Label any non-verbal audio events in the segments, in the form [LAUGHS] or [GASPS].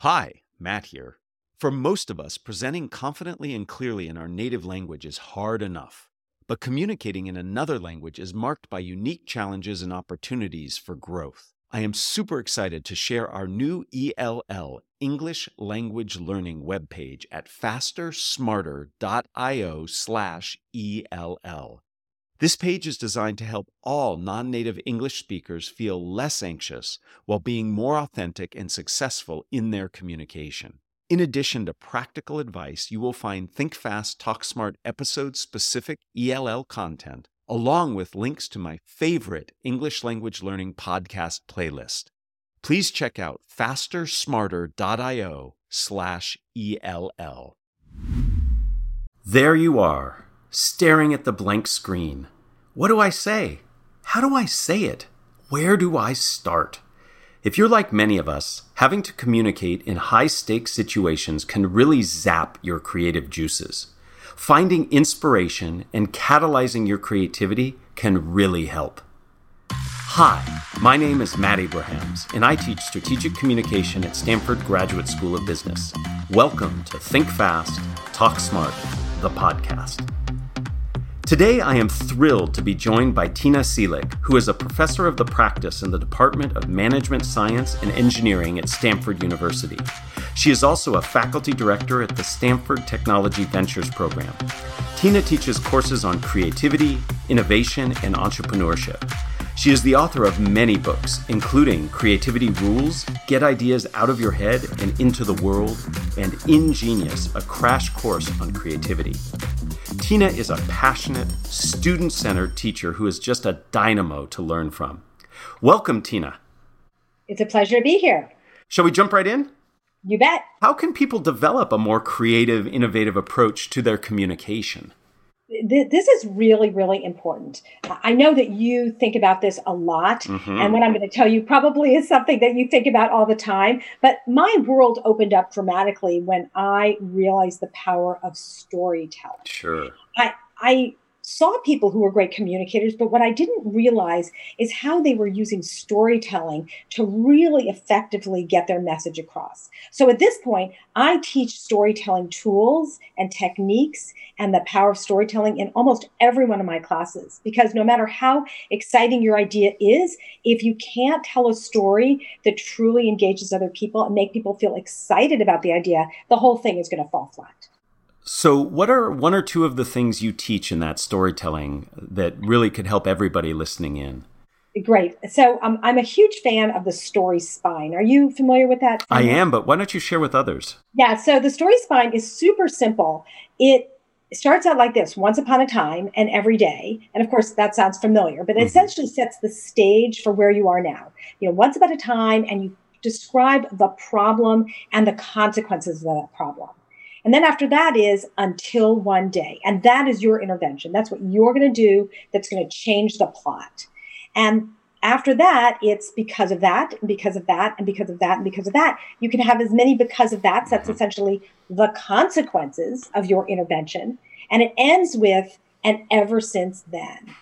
Hi, Matt here. For most of us, presenting confidently and clearly in our native language is hard enough. But communicating in another language is marked by unique challenges and opportunities for growth. I am super excited to share our new ELL English Language Learning webpage at fastersmarter.io/ell. This page is designed to help all non-native English speakers feel less anxious while being more authentic and successful in their communication. In addition to practical advice, you will find Think Fast, Talk Smart episode specific ELL content, along with links to my favorite English language learning podcast playlist. Please check out fastersmarter.io slash ELL. There you are, staring at the blank screen. What do I say? How do I say it? Where do I start? If you're like many of us, having to communicate in high stakes situations can really zap your creative juices. Finding inspiration and catalyzing your creativity can really help. Hi, my name is Matt Abrahams, and I teach strategic communication at Stanford Graduate School of Business. Welcome to Think Fast, Talk Smart, the podcast. Today, I am thrilled to be joined by Tina Seelig, who is a professor of the practice in the Department of Management Science and Engineering at Stanford University. She is also a faculty director at the Stanford Technology Ventures Program. Tina teaches courses on creativity, innovation, and entrepreneurship. She is the author of many books, including Creativity Rules, Get Ideas Out of Your Head and Into the World, and Ingenious, a crash course on creativity. Tina is a passionate, student centered teacher who is just a dynamo to learn from. Welcome, Tina. It's a pleasure to be here. Shall we jump right in? You bet. How can people develop a more creative, innovative approach to their communication? This is really, really important. I know that you think about this a lot, mm-hmm. and what I'm going to tell you probably is something that you think about all the time. But my world opened up dramatically when I realized the power of storytelling. Sure. I, I saw people who were great communicators, but what I didn't realize is how they were using storytelling to really effectively get their message across. So at this point, I teach storytelling tools and techniques and the power of storytelling in almost every one of my classes because no matter how exciting your idea is, if you can't tell a story that truly engages other people and make people feel excited about the idea, the whole thing is going to fall flat. So, what are one or two of the things you teach in that storytelling that really could help everybody listening in? Great. So, um, I'm a huge fan of the story spine. Are you familiar with that? I am, but why don't you share with others? Yeah. So, the story spine is super simple. It starts out like this once upon a time and every day and of course that sounds familiar but it mm-hmm. essentially sets the stage for where you are now you know once upon a time and you describe the problem and the consequences of that problem and then after that is until one day. And that is your intervention. That's what you're going to do that's going to change the plot. And after that, it's because of that, and because of that, and because of that, and because of that. You can have as many because of that. So that's mm-hmm. essentially the consequences of your intervention. And it ends with, and ever since then.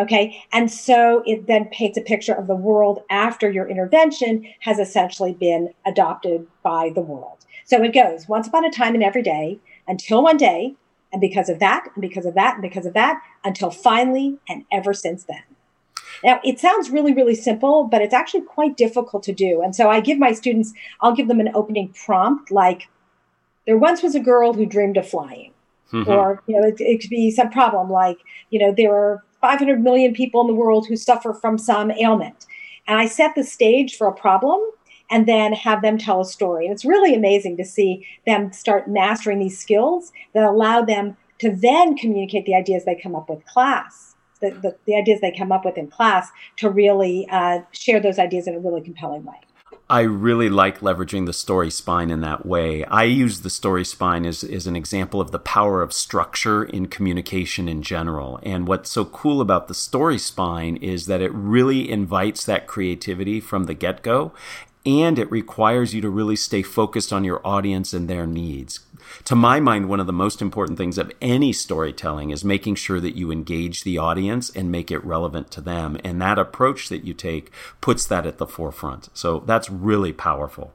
Okay. And so it then paints a picture of the world after your intervention has essentially been adopted by the world. So it goes once upon a time and every day until one day, and because of that, and because of that, and because of that, until finally and ever since then. Now, it sounds really, really simple, but it's actually quite difficult to do. And so I give my students, I'll give them an opening prompt like, there once was a girl who dreamed of flying. Mm-hmm. Or, you know, it, it could be some problem like, you know, there are 500 million people in the world who suffer from some ailment. And I set the stage for a problem and then have them tell a story. And it's really amazing to see them start mastering these skills that allow them to then communicate the ideas they come up with class. The, the, the ideas they come up with in class to really uh, share those ideas in a really compelling way. I really like leveraging the story spine in that way. I use the story spine as, as an example of the power of structure in communication in general. And what's so cool about the story spine is that it really invites that creativity from the get go and it requires you to really stay focused on your audience and their needs. To my mind, one of the most important things of any storytelling is making sure that you engage the audience and make it relevant to them. And that approach that you take puts that at the forefront. So that's really powerful.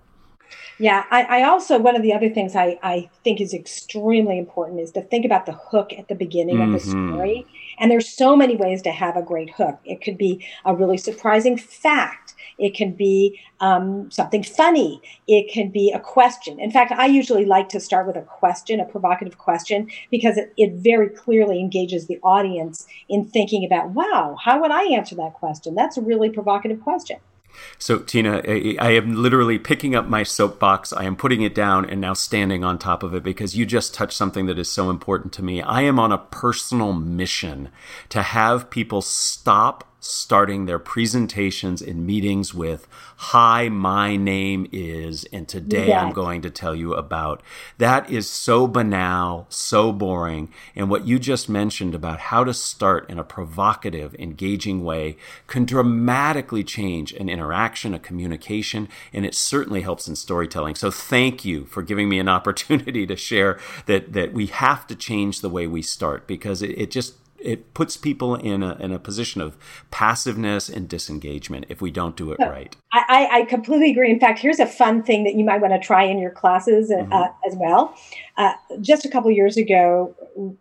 Yeah, I, I, also one of the other things I, I think is extremely important is to think about the hook at the beginning mm-hmm. of the mm-hmm. story. And there's so many ways to have a great hook. It could be a really surprising fact. It can be um, something funny. It can be a question. In fact, I usually like to start with a question, a provocative question, because it, it very clearly engages the audience in thinking about, wow, how would I answer that question? That's a really provocative question. So, Tina, I am literally picking up my soapbox. I am putting it down and now standing on top of it because you just touched something that is so important to me. I am on a personal mission to have people stop starting their presentations and meetings with, Hi, my name is, and today yes. I'm going to tell you about. That is so banal, so boring. And what you just mentioned about how to start in a provocative, engaging way can dramatically change an interaction, a communication, and it certainly helps in storytelling. So thank you for giving me an [LAUGHS] opportunity to share that, that we have to change the way we start because it, it just it puts people in a, in a position of passiveness and disengagement if we don't do it right. I, I completely agree. In fact, here's a fun thing that you might want to try in your classes uh, mm-hmm. uh, as well. Uh, just a couple years ago,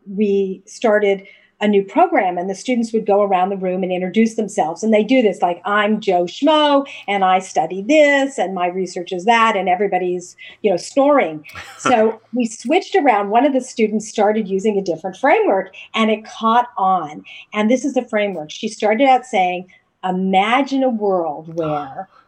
we started a new program and the students would go around the room and introduce themselves. And they do this like i'm joe schmo and i study this and my research is that and everybody's you know snoring. [LAUGHS] So we switched around. One of the students started using a different framework and it caught on. And this is the framework. She started out saying imagine a world where [GASPS]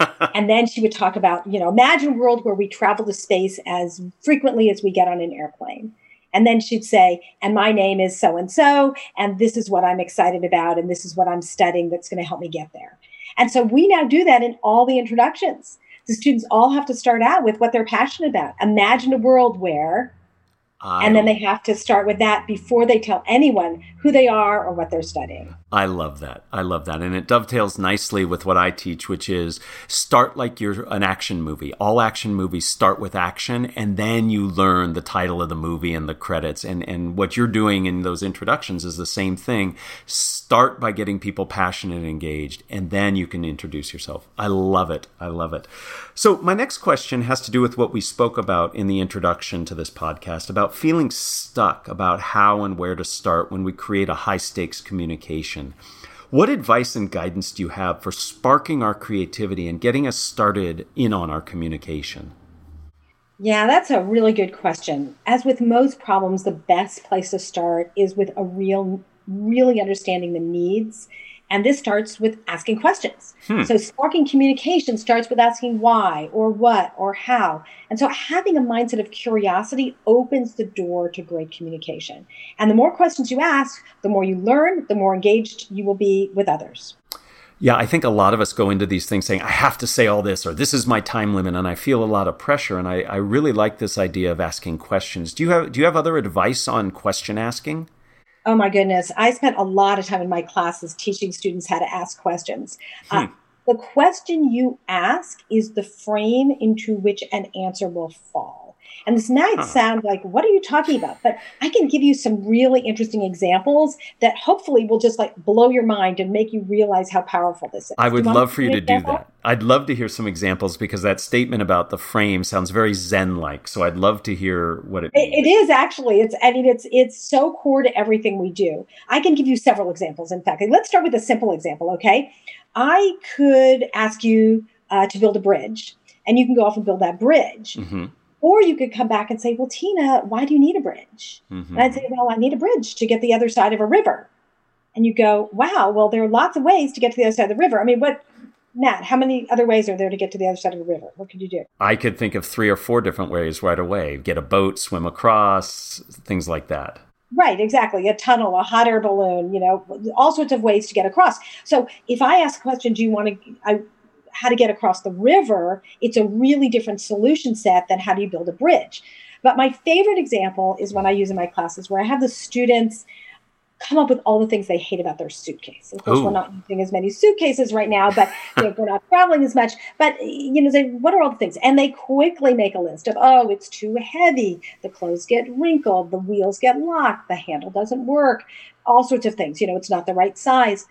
[LAUGHS] and then she would talk about you know imagine a world where we travel to space as frequently as we get on an airplane and then she'd say, and my name is so and so, and this is what I'm excited about, and this is what I'm studying that's going to help me get there. And so we now do that in all the introductions. The students all have to start out with what they're passionate about. Imagine a world where I, and then they have to start with that before they tell anyone who they are or what they're studying. I love that. I love that. And it dovetails nicely with what I teach, which is start like you're an action movie. All action movies start with action, and then you learn the title of the movie and the credits. And, and what you're doing in those introductions is the same thing. Start by getting people passionate and engaged, and then you can introduce yourself. I love it. I love it. So, my next question has to do with what we spoke about in the introduction to this podcast about feeling stuck about how and where to start when we create a high stakes communication. What advice and guidance do you have for sparking our creativity and getting us started in on our communication? Yeah, that's a really good question. As with most problems, the best place to start is with a real, really understanding the needs and this starts with asking questions. Hmm. So sparking communication starts with asking why or what or how. And so having a mindset of curiosity opens the door to great communication. And the more questions you ask, the more you learn, the more engaged you will be with others. Yeah, I think a lot of us go into these things saying, I have to say all this, or this is my time limit, and I feel a lot of pressure. And I, I really like this idea of asking questions. Do you have do you have other advice on question asking? Oh my goodness. I spent a lot of time in my classes teaching students how to ask questions. Uh, hmm. Uh, the question you ask is the frame into which an answer will fall. And this might huh. sound like, what are you talking about? But I can give you some really interesting examples that hopefully will just like blow your mind and make you realize how powerful this is. I would love for you to do that. I'd love to hear some examples because that statement about the frame sounds very Zen like. So I'd love to hear what it means. It is actually. It's I mean it's it's so core to everything we do. I can give you several examples. In fact, let's start with a simple example. Okay, I could ask you uh, to build a bridge, and you can go off and build that bridge. Mm-hmm. Or you could come back and say, Well, Tina, why do you need a bridge? Mm-hmm. And I'd say, Well, I need a bridge to get the other side of a river. And you go, Wow, well, there are lots of ways to get to the other side of the river. I mean, what, Matt, how many other ways are there to get to the other side of a river? What could you do? I could think of three or four different ways right away get a boat, swim across, things like that. Right, exactly. A tunnel, a hot air balloon, you know, all sorts of ways to get across. So if I ask a question, do you want to, I, how to get across the river, it's a really different solution set than how do you build a bridge. But my favorite example is when I use in my classes where I have the students come up with all the things they hate about their suitcase. Of course, Ooh. we're not using as many suitcases right now, but you know, we're not traveling as much. But you know, they, what are all the things? And they quickly make a list of, oh, it's too heavy. The clothes get wrinkled. The wheels get locked. The handle doesn't work. All sorts of things. You know, it's not the right size.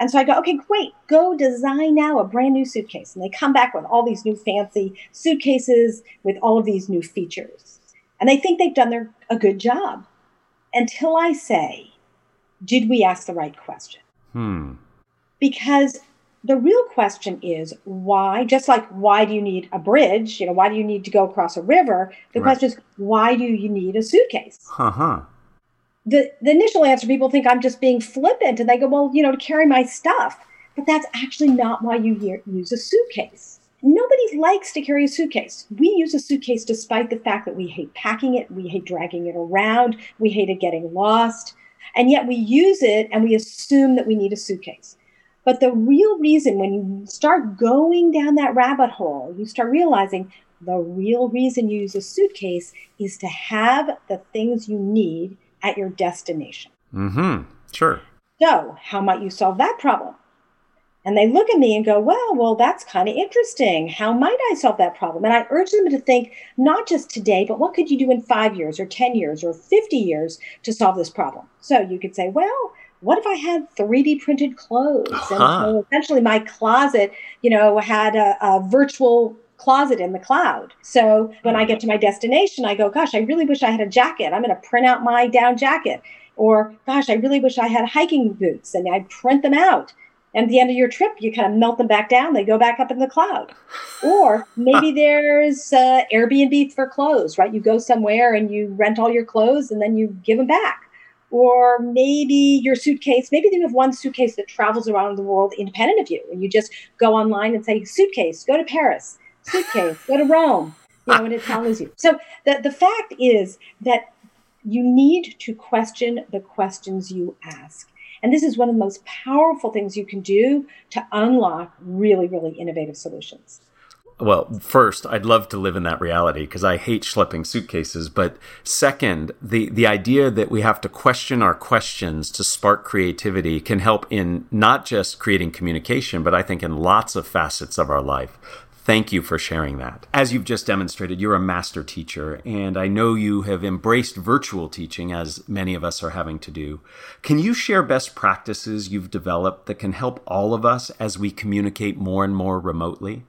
And so I go, okay, great, go design now a brand new suitcase. And they come back with all these new fancy suitcases with all of these new features. And they think they've done their, a good job until I say, did we ask the right question? Hmm. Because the real question is why, just like why do you need a bridge? You know, why do you need to go across a river? The right. question is why do you need a suitcase? Uh-huh. The, the initial answer, people think I'm just being flippant and they go, well, you know, to carry my stuff. But that's actually not why you use a suitcase. Nobody likes to carry a suitcase. We use a suitcase despite the fact that we hate packing it, we hate dragging it around, we hate it getting lost. And yet we use it and we assume that we need a suitcase. But the real reason, when you start going down that rabbit hole, you start realizing the real reason you use a suitcase is to have the things you need at your destination. Mm-hmm. Sure. So, how might you solve that problem? And they look at me and go, well, well, that's kind of interesting. How might I solve that problem? And I urge them to think not just today, but what could you do in five years or 10 years or 50 years to solve this problem? So you could say, well, what if I had 3D printed clothes? Uh-huh. And so essentially my closet, you know, had a, a virtual closet in the cloud. So when I get to my destination, I go, gosh, I really wish I had a jacket. I'm going to print out my down jacket. Or, gosh, I really wish I had hiking boots and I print them out. And at the end of your trip, you kind of melt them back down. They go back up in the cloud. Or maybe [LAUGHS] there's uh, Airbnb for clothes, right? You go somewhere and you rent all your clothes and then you give them back. Or maybe your suitcase, maybe you have one suitcase that travels around the world independent of you. And you just go online and say, suitcase, go to Paris, suitcase, go to Rome, you know, ah. and it tells you. So the, the fact is that you need to question the questions you ask. And this is one of the most powerful things you can do to unlock really, really innovative solutions. Well, first, I'd love to live in that reality because I hate schlepping suitcases. But second, the, the idea that we have to question our questions to spark creativity can help in not just creating communication, but I think in lots of facets of our life. Thank you for sharing that. As you've just demonstrated, you're a master teacher, and I know you have embraced virtual teaching as many of us are having to do. Can you share best practices you've developed that can help all of us as we communicate more and more remotely?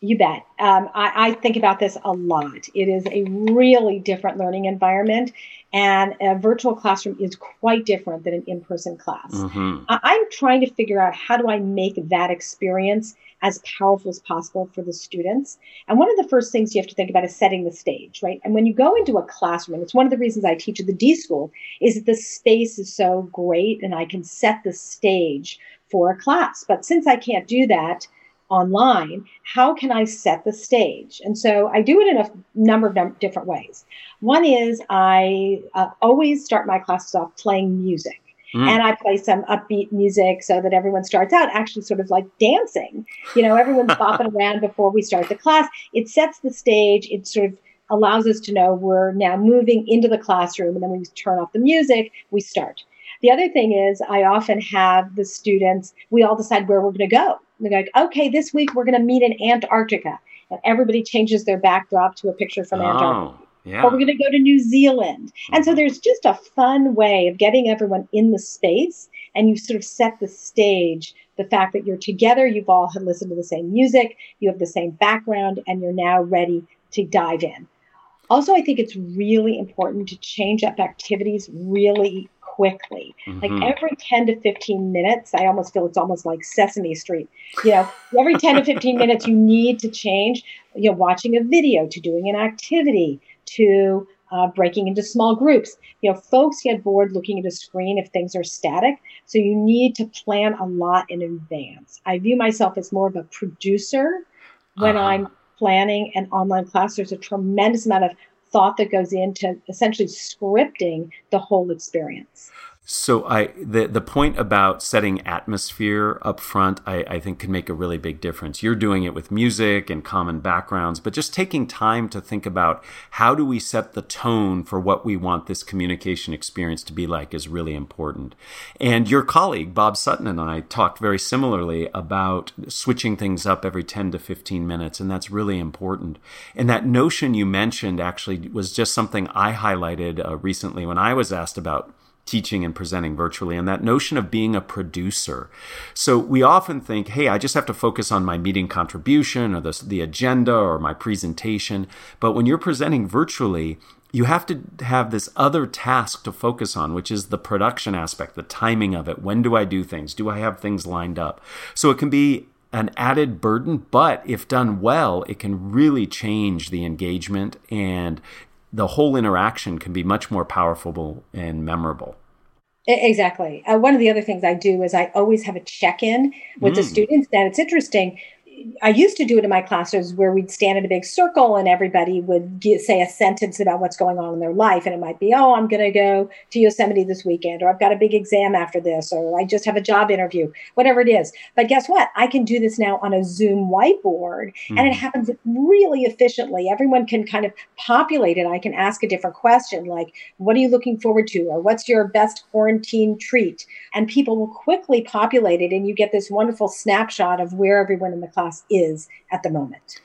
You bet. Um, I, I, think about this a lot. It is a really different learning environment, and a virtual classroom is quite different than an in person class. Mm-hmm. I, I'm trying to figure out how do I make that experience as powerful as possible for the students. And one of the first things you have to think about is setting the stage, right? And when you go into a classroom, and it's one of the reasons I teach at the D School, is that the space is so great and I can set the stage for a class. But since I can't do that, online, how can I set the stage? And so I do it in a number of different ways. One is I uh, always start my classes off playing music. Mm. And I play some upbeat music so that everyone starts out actually sort of like dancing. You know, everyone's [LAUGHS] bopping around before we start the class. It sets the stage. It sort of allows us to know we're now moving into the classroom. And then we turn off the music, we start. The other thing is, I often have the students, we all decide where we're going to go. They're like, okay, this week we're going to meet in Antarctica. And everybody changes their backdrop to a picture from oh. Antarctica. Yeah. Or we're going to go to New Zealand. And so mm-hmm. there's just a fun way of getting everyone in the space and you sort of set the stage. The fact that you're together, you've all had listened to the same music, you have the same background, and you're now ready to dive in. Also, I think it's really important to change up activities really quickly. Mm-hmm. Like every 10 to 15 minutes, I almost feel it's almost like Sesame Street. You know, every 10 to 15 minutes, you need to change, you know, watching a video to doing an activity to uh, breaking into small groups. You know, folks get bored looking at a screen if things are static. So you need to plan a lot in advance. I view myself as more of a producer when uh-huh. I'm planning an online class. There's a tremendous amount of thought that goes into essentially scripting the whole experience. So I the the point about setting atmosphere up front, I, I think can make a really big difference. You're doing it with music and common backgrounds, but just taking time to think about how do we set the tone for what we want this communication experience to be like is really important. And your colleague Bob Sutton and I talked very similarly about switching things up every 10 to 15 minutes, and that's really important. And that notion you mentioned actually was just something I highlighted uh, recently when I was asked about teaching and presenting virtually and that notion of being a producer. So we often think, hey, I just have to focus on my meeting contribution or the, the agenda or my presentation. But when you're presenting virtually, you have to have this other task to focus on, which is the production aspect, the timing of it. When do I do things? Do I have things lined up? So it can be an added burden, but if done well, it can really change the engagement and the whole interaction can be much more powerful and memorable. Exactly. Uh, one of the other things I do is I always have a check in with mm. the students. And it's interesting I used to do it in my classes where we'd stand in a big circle and everybody would get, say a sentence about what's going on in their life. And it might be, oh, I'm going to go to Yosemite this weekend, or I've got a big exam after this, or I just have a job interview, whatever it is. But guess what? I can do this now on a Zoom whiteboard mm-hmm. and it hmm. happens really efficiently. Everyone can kind of populate it. I can ask a different question like, what are you looking forward to? Or what's your best quarantine treat? And people will quickly populate it and you get this wonderful snapshot of where everyone in the class is at the moment.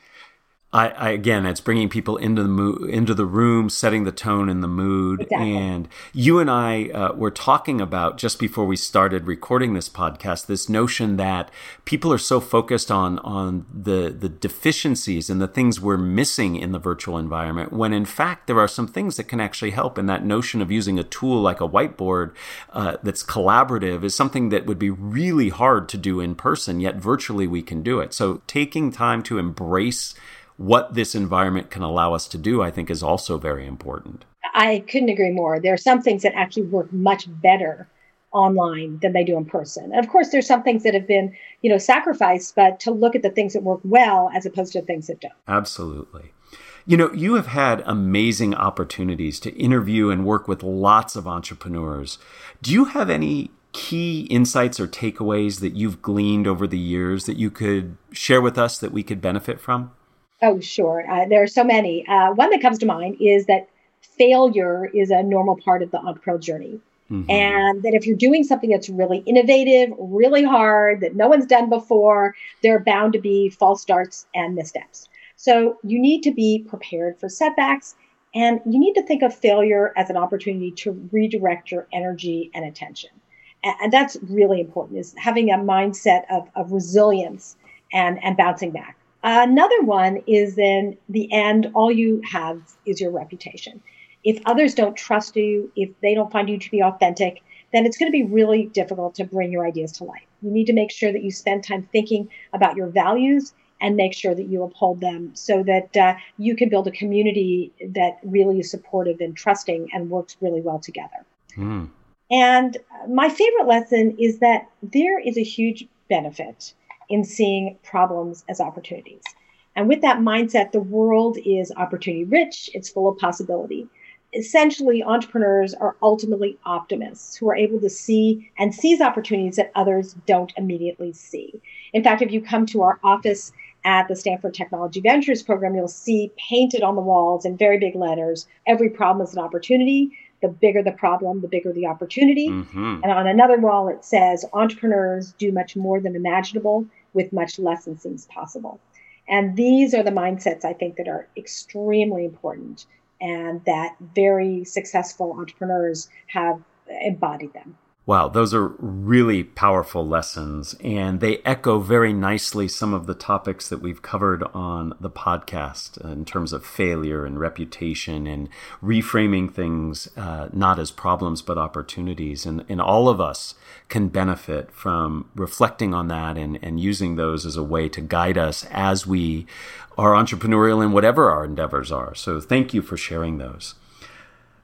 I, I, again, it's bringing people into the mo- into the room, setting the tone and the mood. Exactly. And you and I uh, were talking about just before we started recording this podcast this notion that people are so focused on on the the deficiencies and the things we're missing in the virtual environment, when in fact there are some things that can actually help. And that notion of using a tool like a whiteboard uh, that's collaborative is something that would be really hard to do in person, yet virtually we can do it. So taking time to embrace what this environment can allow us to do, I think, is also very important. I couldn't agree more. There are some things that actually work much better online than they do in person. And of course, there's some things that have been, you know, sacrificed, but to look at the things that work well as opposed to things that don't. Absolutely. You know, you have had amazing opportunities to interview and work with lots of entrepreneurs. Do you have any key insights or takeaways that you've gleaned over the years that you could share with us that we could benefit from? Oh, sure. Uh, there are so many. Uh, one that comes to mind is that failure is a normal part of the entrepreneurial journey. Mm-hmm. And that if you're doing something that's really innovative, really hard, that no one's done before, there are bound to be false starts and missteps. So you need to be prepared for setbacks and you need to think of failure as an opportunity to redirect your energy and attention. And that's really important is having a mindset of, of resilience and, and bouncing back. Another one is in the end, all you have is your reputation. If others don't trust you, if they don't find you to be authentic, then it's going to be really difficult to bring your ideas to life. You need to make sure that you spend time thinking about your values and make sure that you uphold them so that uh, you can build a community that really is supportive and trusting and works really well together. Mm. And my favorite lesson is that there is a huge benefit in seeing problems as opportunities. And with that mindset, the world is opportunity rich, it's full of possibility. Essentially, entrepreneurs are ultimately optimists who are able to see and seize opportunities that others don't immediately see. In fact, if you come to our office at the Stanford Technology Ventures program, you'll see painted on the walls in very big letters every problem is an opportunity. The bigger the problem, the bigger the opportunity. Mm-hmm. And on another wall, it says entrepreneurs do much more than imaginable with much less than seems possible. And these are the mindsets I think that are extremely important and that very successful entrepreneurs have embodied them. Wow, those are really powerful lessons, and they echo very nicely some of the topics that we've covered on the podcast in terms of failure and reputation and reframing things uh, not as problems but opportunities. And, and all of us can benefit from reflecting on that and, and using those as a way to guide us as we are entrepreneurial in whatever our endeavors are. So, thank you for sharing those.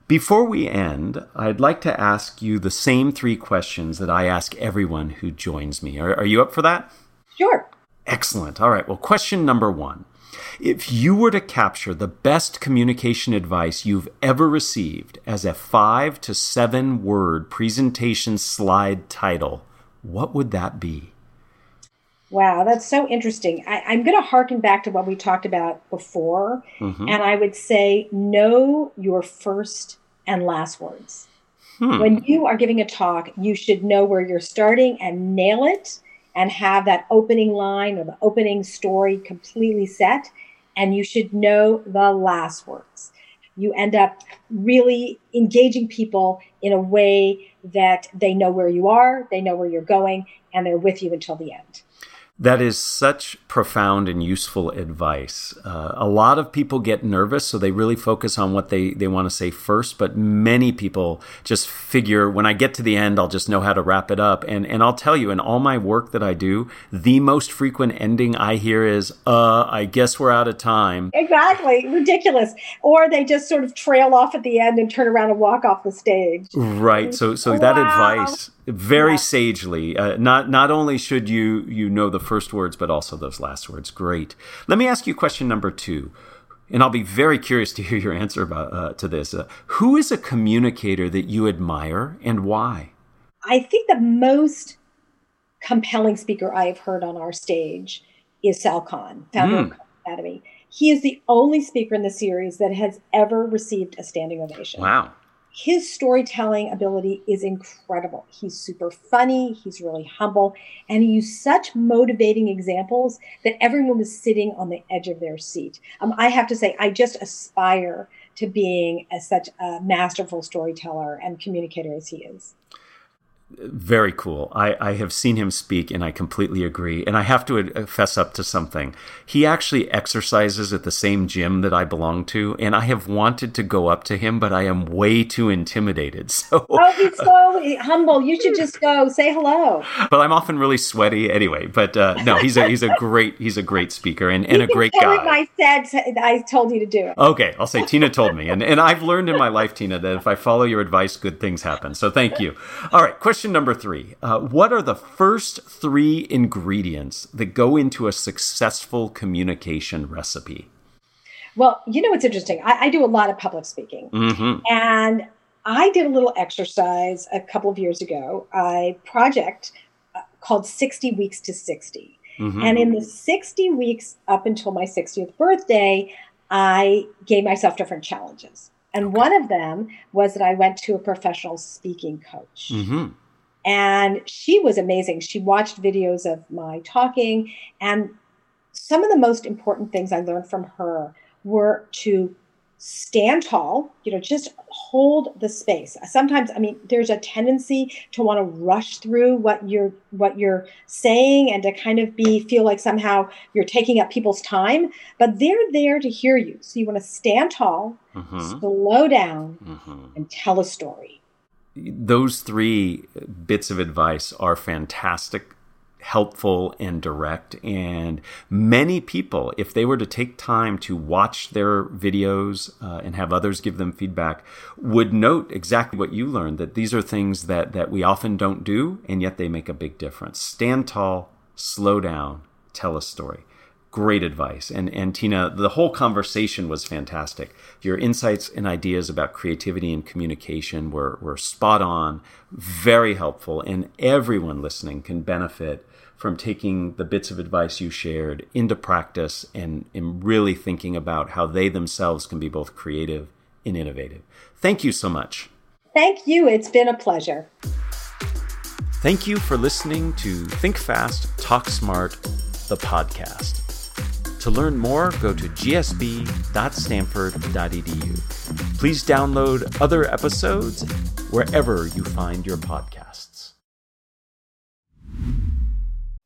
Before we end, I'd like to ask you the same three questions that I ask everyone who joins me. Are, are, you up for that? Sure. Excellent. All right. Well, question number one If you were to capture the best communication advice you've ever received as a five to seven word presentation slide title, what would that be? Wow, that's so interesting. I, am going to harken back to what we talked about before. Mm-hmm. And I would say, know your first and last words. Hmm. When you are giving a talk, you should know where you're starting and nail it and have that opening line or the opening story completely set. And you should know the last words. you end up really engaging people in a way that they know where you are, they know where you're going, and they're with you until the end. That is such profound and useful advice. Uh, a lot of people get nervous, so they really focus on what they, they want to say first. But many people just figure when I get to the end, I'll just know how to wrap it up. And, and I'll tell you, in all my work that I do, the most frequent ending I hear is, uh, I guess we're out of time. Exactly. Ridiculous. Or they just sort of trail off at the end and turn around and walk off the stage. Right. So, so wow. that advice very yeah. sagely. Uh, not not only should you you know the first words, but also those last words. Great. Let me ask you question number two, and I'll be very curious to hear your answer about uh, to this. Uh, who is a communicator that you admire, and why? I think the most compelling speaker I have heard on our stage is Sal Khan, founder mm. of Academy. He is the only speaker in the series that has ever received a standing ovation. Wow his storytelling ability is incredible. He's super funny, he's really humble, and he used such motivating examples that everyone was sitting on the edge of their seat. Um, I have to say, I just aspire to being as such a masterful storyteller and communicator as he is very cool. I, I have seen him speak and I completely agree. And I have to fess up to something. He actually exercises at the same gym that I belong to. And I have wanted to go up to him, but I am way too intimidated. [LAUGHS] So, oh, he's so humble. You should just go say hello. But I'm often really sweaty anyway. But uh, no, he's a, he's a great, he's a great speaker and, and a great guy. I said, I told you to do it. Okay. I'll say Tina told me. And, and I've learned in my life, Tina, that if I follow your advice, good things happen. So thank you. All right. Question Question number three uh, What are the first three ingredients that go into a successful communication recipe? Well, you know, what's interesting. I, I do a lot of public speaking. Mm-hmm. And I did a little exercise a couple of years ago, a project uh, called 60 Weeks to 60. Mm-hmm. And in the 60 weeks up until my 60th birthday, I gave myself different challenges. And one of them was that I went to a professional speaking coach. Mm-hmm. And she was amazing. She watched videos of my talking. And some of the most important things I learned from her were to stand tall, you know, just hold the space. Sometimes, I mean, there's a tendency to want to rush through what you're what you're saying and to kind of be feel like somehow you're taking up people's time, but they're there to hear you. So you want to stand tall, mm-hmm. slow down, mm-hmm. and tell a story those three bits of advice are fantastic helpful and direct. And many people if they were to take time to watch their videos uh, and have others give them feedback would note exactly what you learned that these are things that that we often don't do and yet they make a big difference. Stand tall slow down tell a story great advice. And and Tina, the whole conversation was fantastic. Your insights and ideas about creativity and communication were were spot on, very helpful, and everyone listening can benefit from taking the bits of advice you shared into practice and, and really thinking about how they themselves can be both creative and innovative. Thank you so much. Thank you. It's been a pleasure. Thank you for listening to Think Fast, Talk Smart, the podcast. To learn more, go to gsb.stanford.edu. Please download other episodes wherever you find your podcasts.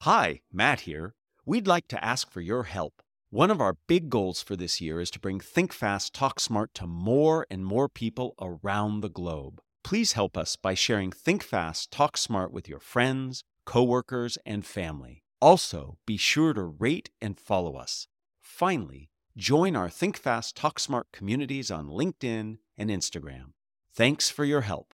Hi, Matt here. We'd like to ask for your help. One of our big goals for this year is to bring Think Fast, Talk Smart to more and more people around the globe. Please help us by sharing Think Fast, Talk Smart with your friends, coworkers, and family. Also, be sure to rate and follow us. Finally, join our Think Fast, Talk Smart communities on LinkedIn and Instagram. Thanks for your help.